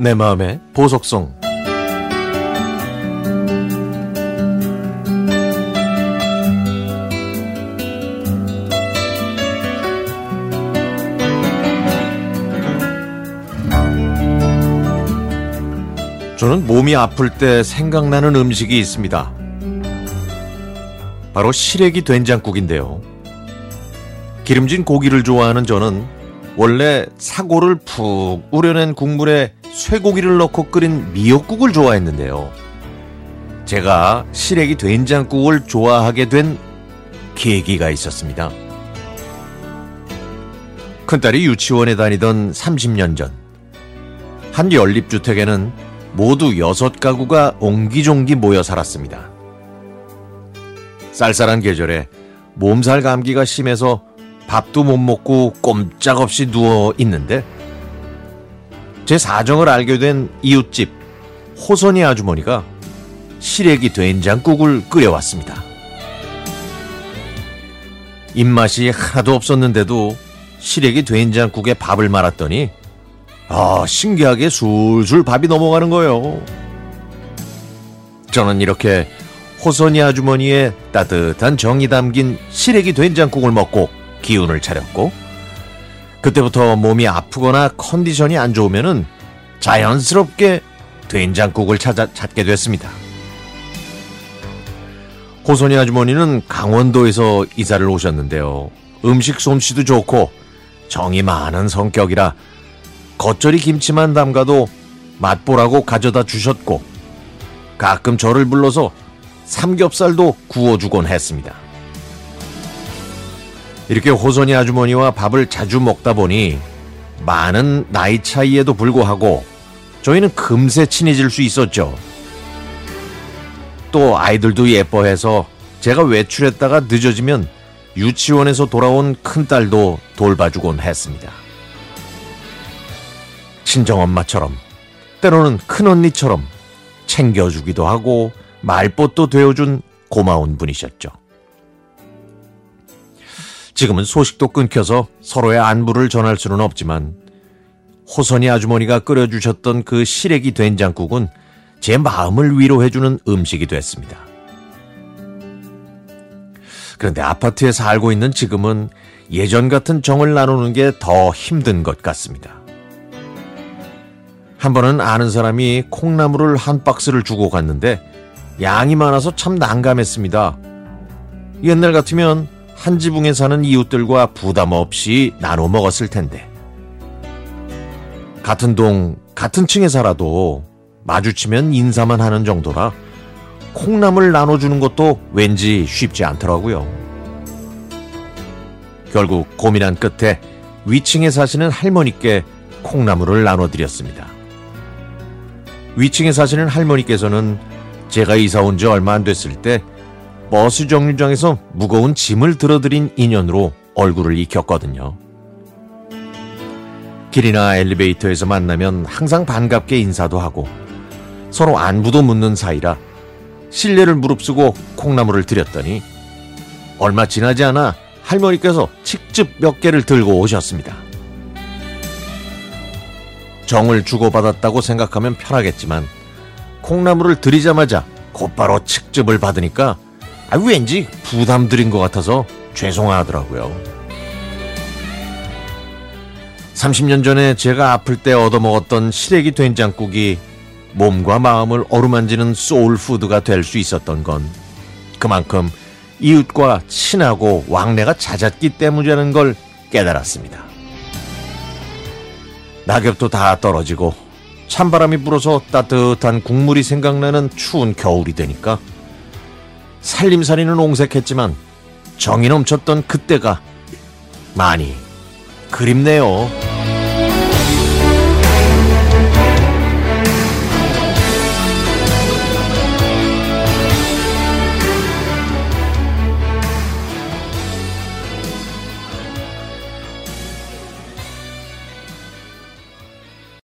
내 마음의 보석성 저는 몸이 아플 때 생각나는 음식이 있습니다. 바로 시래기 된장국인데요. 기름진 고기를 좋아하는 저는 원래 사고를 푹 우려낸 국물에 쇠고기를 넣고 끓인 미역국을 좋아했는데요. 제가 시래기 된장국을 좋아하게 된 계기가 있었습니다. 큰딸이 유치원에 다니던 30년 전, 한 연립주택에는 모두 여섯 가구가 옹기종기 모여 살았습니다. 쌀쌀한 계절에 몸살 감기가 심해서 밥도 못 먹고 꼼짝없이 누워 있는데 제 사정을 알게 된 이웃집 호선이 아주머니가 시래기 된장국을 끓여왔습니다. 입맛이 하나도 없었는데도 시래기 된장국에 밥을 말았더니 아, 신기하게 술술 밥이 넘어가는 거예요. 저는 이렇게 호선이 아주머니의 따뜻한 정이 담긴 시래기 된장국을 먹고 기운을 차렸고, 그때부터 몸이 아프거나 컨디션이 안 좋으면은 자연스럽게 된장국을 찾아, 찾게 됐습니다. 호선이 아주머니는 강원도에서 이사를 오셨는데요. 음식 솜씨도 좋고 정이 많은 성격이라 겉절이 김치만 담가도 맛보라고 가져다 주셨고 가끔 저를 불러서 삼겹살도 구워주곤 했습니다. 이렇게 호선이 아주머니와 밥을 자주 먹다 보니 많은 나이 차이에도 불구하고 저희는 금세 친해질 수 있었죠. 또 아이들도 예뻐해서 제가 외출했다가 늦어지면 유치원에서 돌아온 큰딸도 돌봐주곤 했습니다. 친정엄마처럼 때로는 큰언니처럼 챙겨주기도 하고 말벗도 되어준 고마운 분이셨죠. 지금은 소식도 끊겨서 서로의 안부를 전할 수는 없지만 호선이 아주머니가 끓여주셨던 그 시래기 된장국은 제 마음을 위로해주는 음식이 됐습니다. 그런데 아파트에 살고 있는 지금은 예전 같은 정을 나누는 게 더 힘든 것 같습니다. 한 번은 아는 사람이 콩나물을 한 박스를 주고 갔는데 양이 많아서 참 난감했습니다. 옛날 같으면 한 지붕에 사는 이웃들과 부담 없이 나눠 먹었을 텐데. 같은 동, 같은 층에 살아도 마주치면 인사만 하는 정도라 콩나물 나눠주는 것도 왠지 쉽지 않더라고요. 결국 고민한 끝에 위층에 사시는 할머니께 콩나물을 나눠드렸습니다. 위층에 사시는 할머니께서는 제가 이사 온 지 얼마 안 됐을 때 버스 정류장에서 무거운 짐을 들어드린 인연으로 얼굴을 익혔거든요. 길이나 엘리베이터에서 만나면 항상 반갑게 인사도 하고 서로 안부도 묻는 사이라 신뢰를 무릅쓰고 콩나물을 드렸더니 얼마 지나지 않아 할머니께서 직접 몇 개를 들고 오셨습니다. 정을 주고받았다고 생각하면 편하겠지만 콩나물을 들이자마자 곧바로 측집을 받으니까 아, 왠지 부담 드린 것 같아서 죄송하더라고요. 30년 전에 제가 아플 때 얻어먹었던 시래기 된장국이 몸과 마음을 어루만지는 소울푸드가 될 수 있었던 건 그만큼 이웃과 친하고 왕래가 잦았기 때문이라는 걸 깨달았습니다. 낙엽도 다 떨어지고 찬바람이 불어서 따뜻한 국물이 생각나는 추운 겨울이 되니까 살림살이는 옹색했지만 정이 넘쳤던 그때가 많이 그립네요.